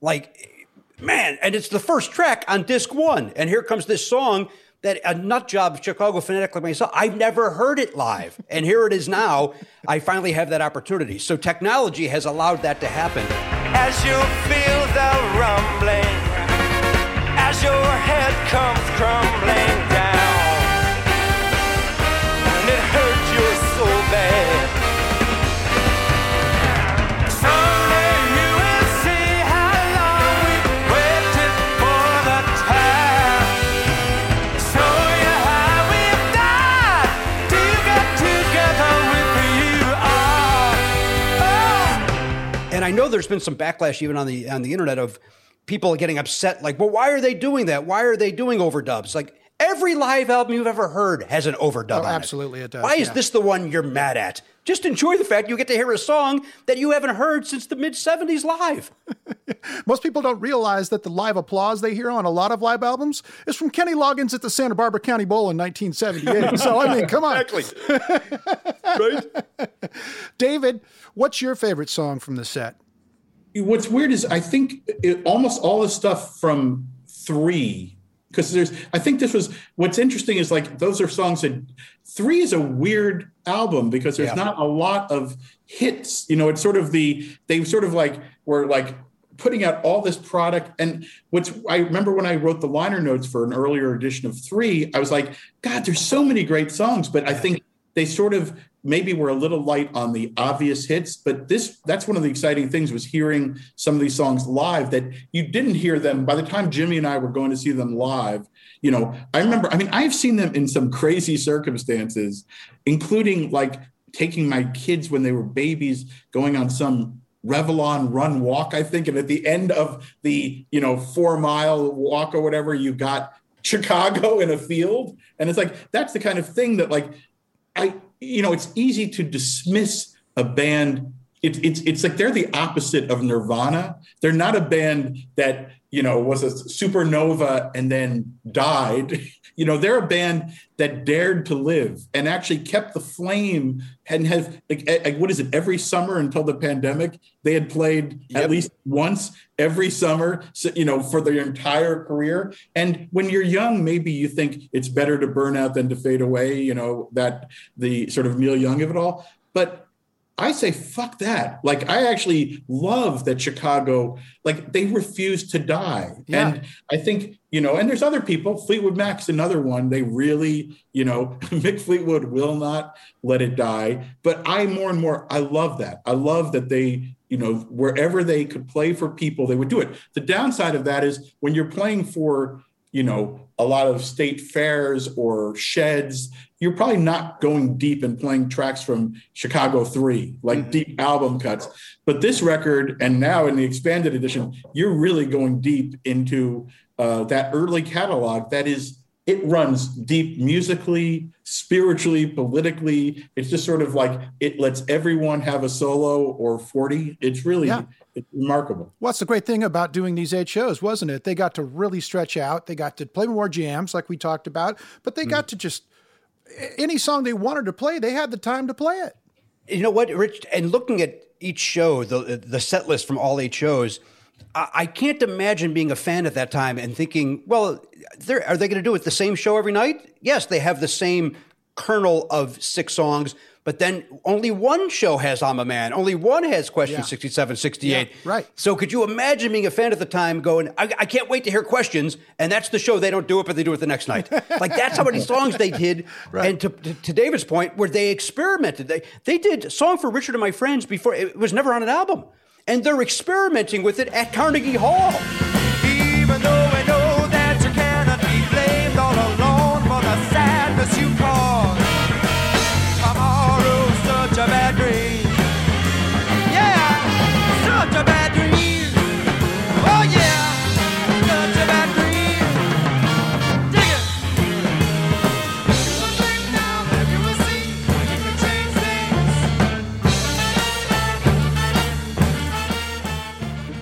like, man, and it's the first track on disc one. And here comes this song that a nut job Chicago fanatic like myself, I've never heard it live. And here it is now. I finally have that opportunity. So technology has allowed that to happen. As you feel the rumbling, as your head comes crumbling down, know there's been some backlash even on the on the internet of people getting upset, like, well, why are they doing that? Why are they doing overdubs? Like every live album you've ever heard has an overdub. Oh, on absolutely it does, Why is this the one you're mad at? Just enjoy the fact you get to hear a song that you haven't heard since the mid '70s live. Most people don't realize that the live applause they hear on a lot of live albums is from Kenny Loggins at the Santa Barbara County Bowl in 1978. so, I mean, come on. Exactly. right? David, what's your favorite song from the set? What's weird is I think it, almost all the stuff from three, because there's, I think this was what's interesting is like those are songs that three is a weird album because there's Yeah. not a lot of hits. You know, it's sort of the, they sort of like were like putting out all this product. And what's, I remember when I wrote the liner notes for an earlier edition of three, I was like, God, there's so many great songs, but I think they sort of maybe we're a little light on the obvious hits but this that's one of the exciting things was hearing some of these songs live that you didn't hear them by the time jimmy and i were going to see them live you know i remember i mean i've seen them in some crazy circumstances including like taking my kids when they were babies going on some Revlon run walk, I think. And at the end of the, you know, four mile walk or whatever, you got Chicago in a field. And it's like, that's the kind of thing that like I, you know, it's easy to dismiss a band. It's it's it's like they're the opposite of Nirvana. They're not a band that you know was a supernova and then died. You know, they're a band that dared to live and actually kept the flame and have like, like what is it? Every summer until the pandemic, they had played Yep. at least once every summer. So, you know, for their entire career. And when you're young, maybe you think it's better to burn out than to fade away. You know that the sort of Neil Young of it all, but I say fuck that. Like I actually love that Chicago, like they refuse to die. Yeah. And I think, you know, and there's other people, Fleetwood Mac's another one. They really, you know, Mick Fleetwood will not let it die. But I more and more, I love that. I love that they, you know, wherever they could play for people, they would do it. The downside of that is when you're playing for, you know, a lot of state fairs or sheds, you're probably not going deep and playing tracks from Chicago 3, like deep album cuts. But this record, and now in the expanded edition, you're really going deep into uh, that early catalog that is, it runs deep musically, spiritually, politically. It's just sort of like it lets everyone have a solo or 40. It's really Yeah. it's remarkable. What's the great thing about doing these eight shows, wasn't it? They got to really stretch out. They got to play more jams, like we talked about, but they got to just any song they wanted to play, they had the time to play it. You know what, Rich? And looking at each show, the the set list from all eight shows, I, I can't imagine being a fan at that time and thinking, well, are they going to do it the same show every night? Yes, they have the same kernel of six songs, but then only one show has I'm a Man. Only one has Question Yeah. 67, 68. Yeah, right. So could you imagine being a fan at the time going, I, I can't wait to hear questions, and that's the show. They don't do it, but they do it the next night. like that's how many songs they did. Right. And to, to, to David's point, where they experimented, they they did "Song for Richard and My Friends" before it was never on an album, and they're experimenting with it at Carnegie Hall.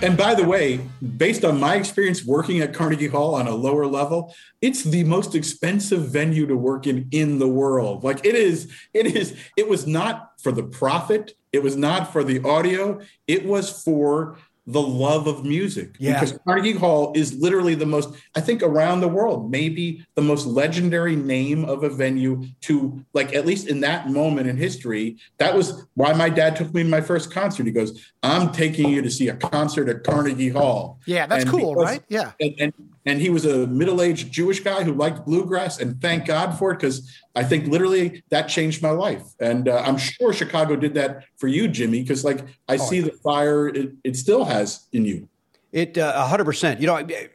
And by the way, based on my experience working at Carnegie Hall on a lower level, it's the most expensive venue to work in in the world. Like it is, it is, it was not for the profit, it was not for the audio, it was for the love of music. Yeah. Because Carnegie Hall is literally the most, I think, around the world, maybe the most legendary name of a venue to, like, at least in that moment in history. That was why my dad took me to my first concert. He goes, I'm taking you to see a concert at Carnegie Hall. Yeah, that's And cool, because- right? Yeah. And, and and he was a middle-aged Jewish guy who liked bluegrass, and thank God for it because I think literally that changed my life. And uh, I'm sure Chicago did that for you, Jimmy, because like I see the fire it, it still has in you. It uh, 100%. You know, I-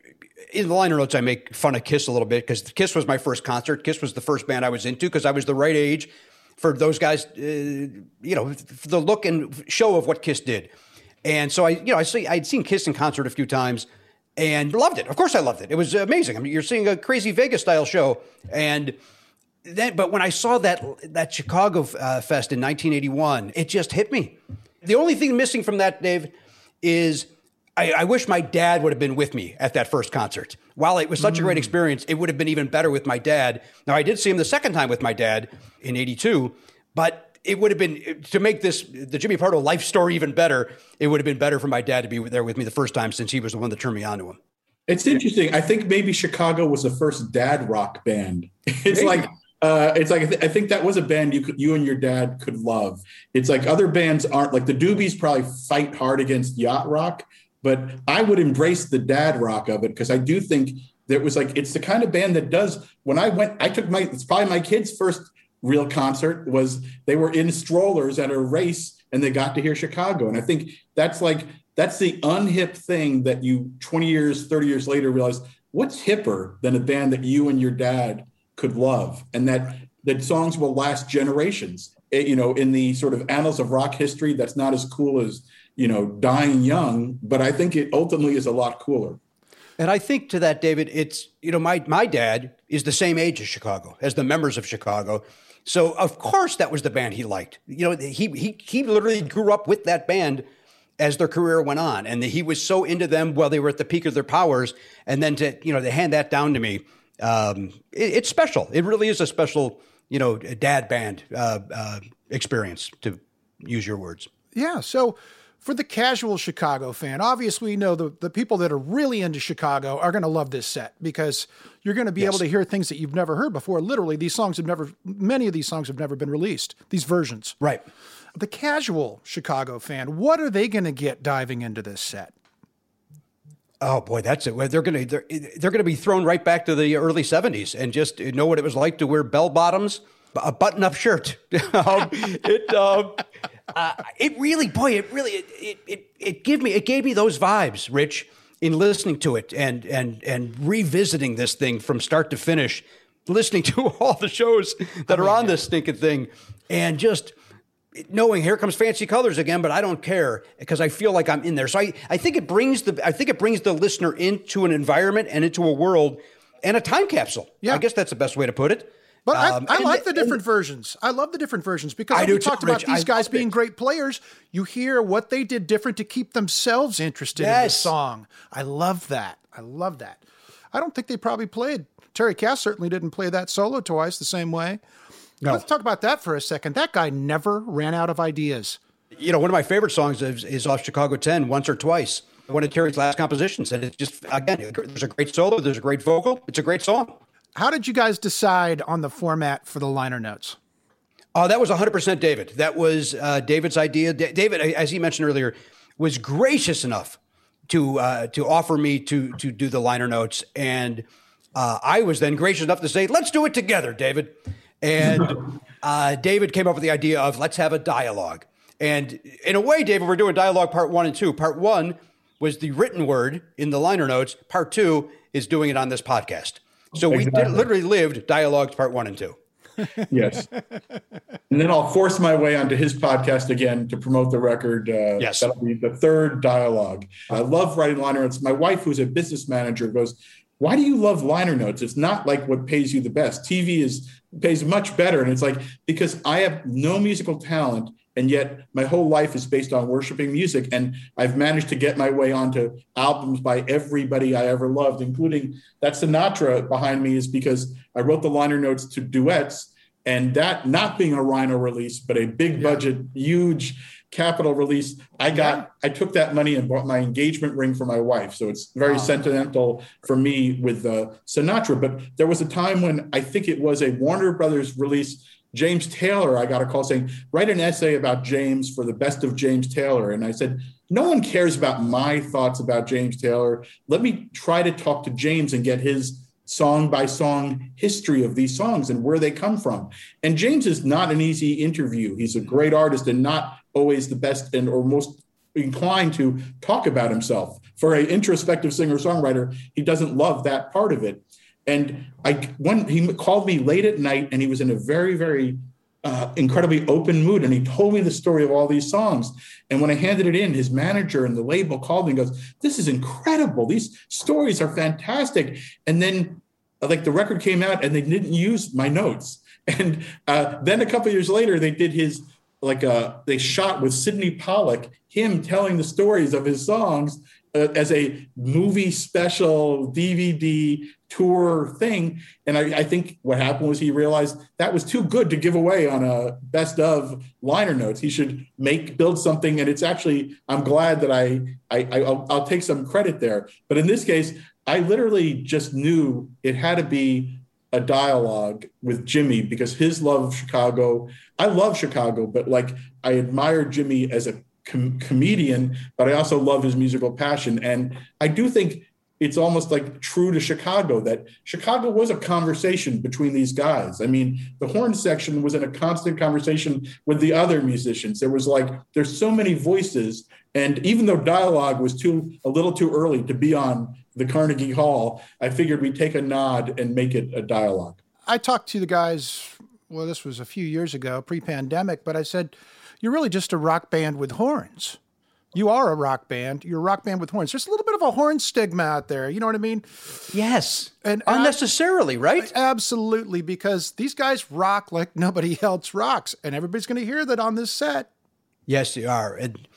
in the liner notes, I make fun of Kiss a little bit because Kiss was my first concert. Kiss was the first band I was into because I was the right age for those guys, uh, you know, the look and show of what Kiss did. And so I, you know, I see, I'd seen Kiss in concert a few times and loved it. Of course, I loved it. It was amazing. I mean, you're seeing a crazy Vegas style show, and then, but when I saw that that Chicago uh, Fest in 1981, it just hit me. The only thing missing from that, Dave, is I, I wish my dad would have been with me at that first concert. While it was such a great experience, it would have been even better with my dad. Now, I did see him the second time with my dad in '82, but it would have been to make this the Jimmy Pardo life story even better. It would have been better for my dad to be there with me the first time since he was the one that turned me on to him. It's interesting. I think maybe Chicago was the first dad rock band. It's like uh, it's like I, th- I think that was a band you could you and your dad could love. It's like other bands aren't like the Doobies probably fight hard against yacht rock, but I would embrace the dad rock of it because I do think there was like it's the kind of band that does. When I went, I took my it's probably my kids' first real concert was they were in strollers at a race and they got to hear Chicago, and I think that's like that's the unhip thing that you 20 years 30 years later realize what's hipper than a band that you and your dad could love? And that that songs will last generations. It- you know in the sort of annals of rock history that's not as cool as you know dying young but i think it ultimately is a lot cooler. And I think to that, David, it's you know my my dad is the same age as Chicago, as the members of Chicago. So of course that was the band he liked. You know, he he he literally grew up with that band as their career went on, and he was so into them while they were at the peak of their powers. And then to you know to hand that down to me, um, it- it's special. It really is a special you know dad band uh, uh, experience to use your words. Yeah. So for the casual Chicago fan, obviously, you know, the, the people that are really into Chicago are going to love this set because you're going to be able to hear things that you've never heard before. Literally, these songs have never, many of these songs have never been released, these versions. Right. The casual Chicago fan, what are they going to get diving into this set? Oh boy, that's it. They're gonna they're, they're gonna be thrown right back to the early '70s and just know what it was like to wear bell bottoms, a button-up shirt. um, it um, uh, it really, boy, it really it, it it it gave me it gave me those vibes, Rich, in listening to it and and and revisiting this thing from start to finish, listening to all the shows that are on this stinking thing, and just knowing here comes fancy colors again, but I don't care because I feel like I'm in there. So I, I think it brings the I think it brings the listener into an environment and into a world and a time capsule. Yeah. I guess that's the best way to put it. But Um, I, I like the different versions. I love the different versions because I we too, talked about Rich. these I guys being it. great players. You hear what they did different to keep themselves interested in the song. I love that. I love that. I don't think they probably played. Terry Kath certainly didn't play that solo twice the same way. Let's talk about that for a second. That guy never ran out of ideas. You know, one of my favorite songs is, is off Chicago 10, Once or Twice, one of Terry's last compositions. And it's just, again, there's a great solo, there's a great vocal, it's a great song. How did you guys decide on the format for the liner notes? Oh, that was 100% David. That was uh, David's idea. Da- David, as he mentioned earlier, was gracious enough to uh, to offer me to to do the liner notes, and uh, I was then gracious enough to say, "Let's do it together, David." And uh, David came up with the idea of let's have a dialogue. And in a way, David, we're doing dialogue part one and two. Part one was the written word in the liner notes. Part two is doing it on this podcast. So we did, literally lived dialogues part one and two. yes and then i'll force my way onto his podcast again to promote the record uh, Yes. that'll be the third dialogue i love writing liner notes my wife who's a business manager goes why do you love liner notes it's not like what pays you the best tv is pays much better. And it's like, because I have no musical talent, and yet my whole life is based on worshiping music. And I've managed to get my way onto albums by everybody I ever loved, including that Sinatra behind me, is because I wrote the liner notes to duets. And that not being a Rhino release, but a big budget, huge capital release, I got, I took that money and bought my engagement ring for my wife. So it's very sentimental for me with uh, Sinatra. But there was a time when I think it was a Warner Brothers release. James Taylor, I got a call saying, write an essay about James for the best of James Taylor. And I said, no one cares about my thoughts about James Taylor. Let me try to talk to James and get his song by song history of these songs and where they come from. And James is not an easy interview. He's a great artist and not always the best and or most inclined to talk about himself. For an introspective singer-songwriter, he doesn't love that part of it. And I when he called me late at night and he was in a very, very uh, incredibly open mood. And he told me the story of all these songs. And when I handed it in, his manager and the label called me and goes, This is incredible. These stories are fantastic. And then, uh, like, the record came out and they didn't use my notes. And uh, then a couple years later, they did his, like, uh, they shot with Sydney Pollack, him telling the stories of his songs Uh, as a movie special DVD tour thing. And I, I, think what happened was he realized that was too good to give away on a best of liner notes. He should make build something. And it's actually I'm glad that I I I'll, I'll take some credit there. But in this case, I literally just knew it had to be a dialogue with Jimmy because his love of Chicago. I love Chicago, but like I admire Jimmy as a com- comedian, but I also love his musical passion. And I do think it's almost like true to Chicago that Chicago was a conversation between these guys. I mean, the horn section was in a constant conversation with the other musicians. There was like, there's so many voices. And even though dialogue was too a little too early to be on the Carnegie Hall, I figured we'd take a nod and make it a dialogue. I talked to the guys, well, this was a few years ago, pre pandemic, but I said, You're really just a rock band with horns you are a rock band. You're a rock band with horns. There's a little bit of a horn stigma out there. You know what I mean? Yes. And unnecessarily, I, right? Absolutely, because these guys rock like nobody else rocks, and everybody's going to hear that on this set. Yes, they are. And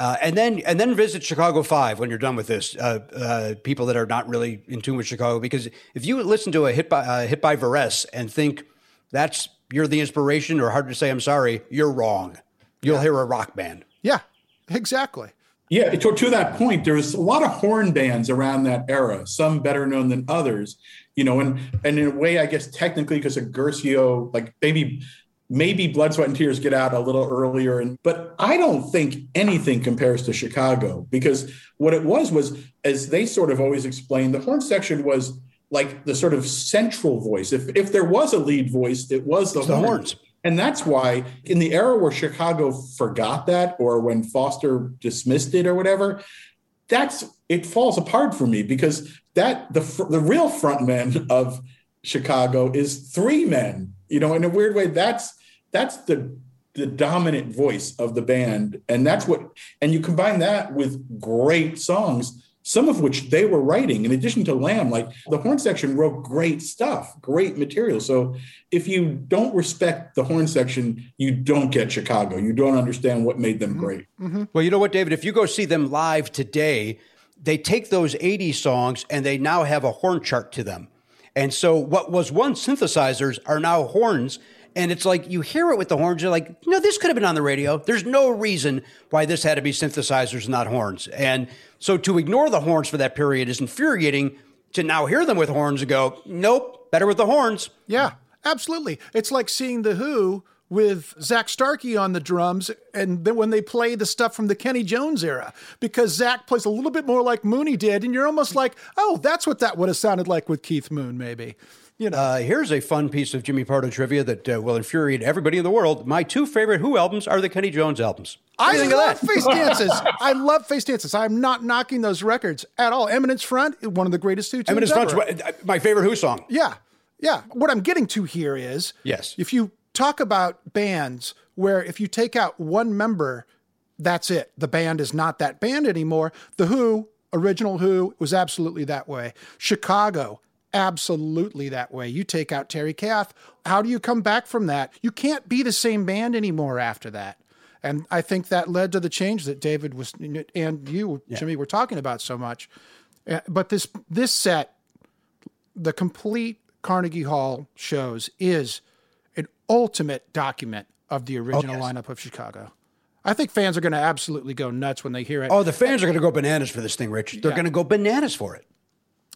uh, and then and then visit Chicago Five when you're done with this. Uh, uh, people that are not really in tune with Chicago, because if you listen to a hit by uh, hit by Varese and think that's you're the inspiration, or hard to say, I'm sorry, you're wrong. You'll Yeah. hear a rock band. Yeah, exactly. Yeah, to, to that point, there was a lot of horn bands around that era, some better known than others, you know, and and in a way, I guess technically because of Guercio, like maybe maybe Blood, Sweat, and Tears get out a little earlier, and but I don't think anything compares to Chicago because what it was was, as they sort of always explained, the horn section was like the sort of central voice. If if there was a lead voice, it was the, It's the horns. And that's why, in the era where Chicago forgot that, or when Foster dismissed it, or whatever, that's it falls apart for me because that the the real frontman of Chicago is three men. You know, in a weird way, that's that's the the dominant voice of the band, and that's what. And you combine that with great songs, some of which they were writing. In addition to Lamm, like the horn section wrote great stuff, great material. So if you don't respect the horn section, you don't get Chicago. You don't understand what made them mm-hmm. great. Mm-hmm. Well, you know what, David? If you go see them live today, they take those 80s songs and they now have a horn chart to them. And so what was once synthesizers are now horns. And it's like you hear it with the horns, you're like, no, this could have been on the radio. There's no reason why this had to be synthesizers, not horns. And so to ignore the horns for that period is infuriating. To now hear them with horns and go, nope, better with the horns. Yeah, absolutely. It's like seeing the Who with Zak Starkey on the drums, and then when they play the stuff from the Kenny Jones era, because Zak plays a little bit more like Moonie did, and you're almost like, oh, that's what that would have sounded like with Keith Moon, maybe. You know, Uh, here's a fun piece of Jimmy Pardo trivia that uh, will infuriate everybody in the world. My two favorite Who albums are the Kenny Jones albums. What I you think of love? Face Dances. I love Face Dances. I'm not knocking those records at all. Eminence Front, one of the greatest two tunes Eminence ever. Front's my favorite Who song. Yeah. Yeah. What I'm getting to here is Yes. if you talk about bands where if you take out one member, that's it. The band is not that band anymore. The Who, original Who, was absolutely that way. Chicago, absolutely that way. You take out Terry Kath, how do you come back from that? You can't be the same band anymore after that. And I think that led to the change that David was and you, Jimmy, were talking about so much. Uh, But this this set, the complete Carnegie Hall shows, is ultimate document of the original yes. lineup of Chicago. I think fans are going to absolutely go nuts when they hear it. Oh, the fans are going to go bananas for this thing, Rich. They're Yeah. going to go bananas for it.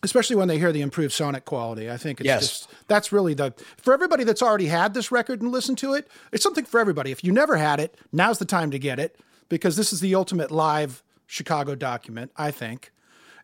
especially when they hear the improved sonic quality. I think it's Yes. just that's really the for everybody that's already had this record and listened to it. It's something for everybody. If you never had it, now's the time to get it because this is the ultimate live Chicago document. I think.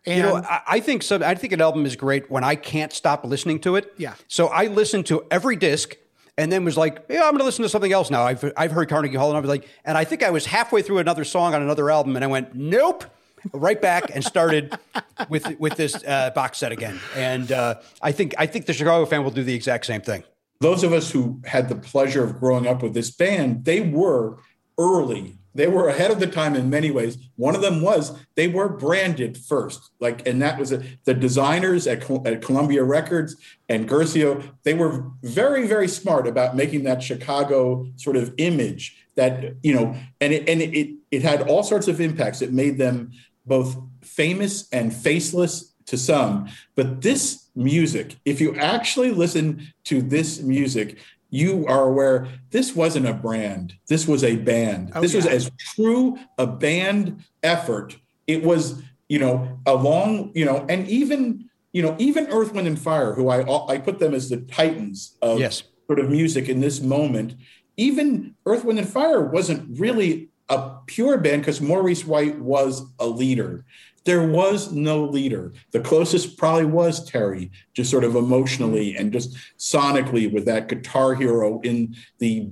And You know, I, I think some. I think an album is great when I can't stop listening to it. Yeah. So I listen to every disc, and then was like, "Yeah, I'm going to listen to something else now." I've I've heard Carnegie Hall, and I was like, and I think I was halfway through another song on another album, and I went, "Nope." Right back and started with with this uh, box set again, and uh, I think I think the Chicago fan will do the exact same thing. those of us who had the pleasure of growing up with this band, they were early. They were ahead of the time in many ways. One of them was they were branded first, like, and that was the designers at, at Columbia Records and Guercio. They were very, very smart about making that Chicago sort of image that you know, and it, and it it had all sorts of impacts. It made them both famous and faceless to some. But this music, if you actually listen to this music, you are aware this wasn't a brand. This was a band. Oh, this was yeah. as true a band effort. It was, you know, a long, you know, and even, you know, even Earth, Wind, and Fire, who I I put them as the titans of Yes. sort of music in this moment. Even Earth, Wind, and Fire wasn't really a pure band because Maurice White was a leader. There was no leader. The closest probably was Terry, just sort of emotionally and just sonically with that guitar hero in the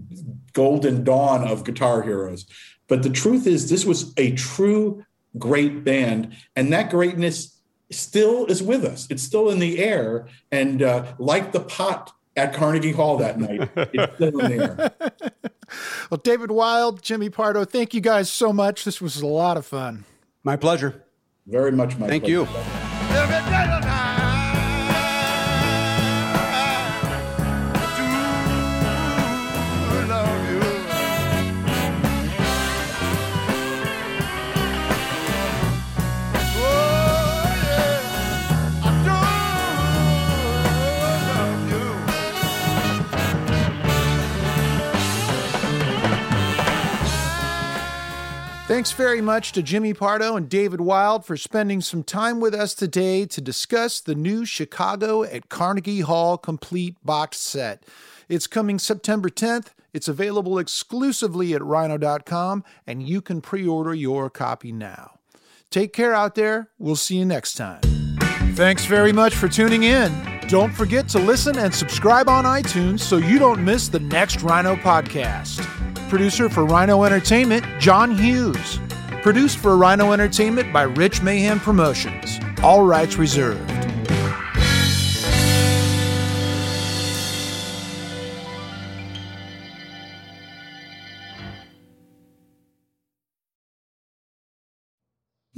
golden dawn of guitar heroes. But the truth is, this was a true great band, and that greatness still is with us. It's still in the air, and uh, like the pot at Carnegie Hall that night, it's still in the air. well, David Wild, Jimmy Pardo, thank you guys so much. This was a lot of fun. My pleasure. Very much my Thank pleasure. you. Thanks very much to Jimmy Pardo and David Wild for spending some time with us today to discuss the new Chicago at Carnegie Hall complete box set. It's coming September 10th. It's available exclusively at rhino.com, and you can pre order your copy now. Take care out there. We'll see you next time. Thanks very much for tuning in. Don't forget to listen and subscribe on iTunes so you don't miss the next Rhino podcast. Producer for Rhino Entertainment, John Hughes. Produced for Rhino Entertainment by Rich Mahan Promotions. All rights reserved.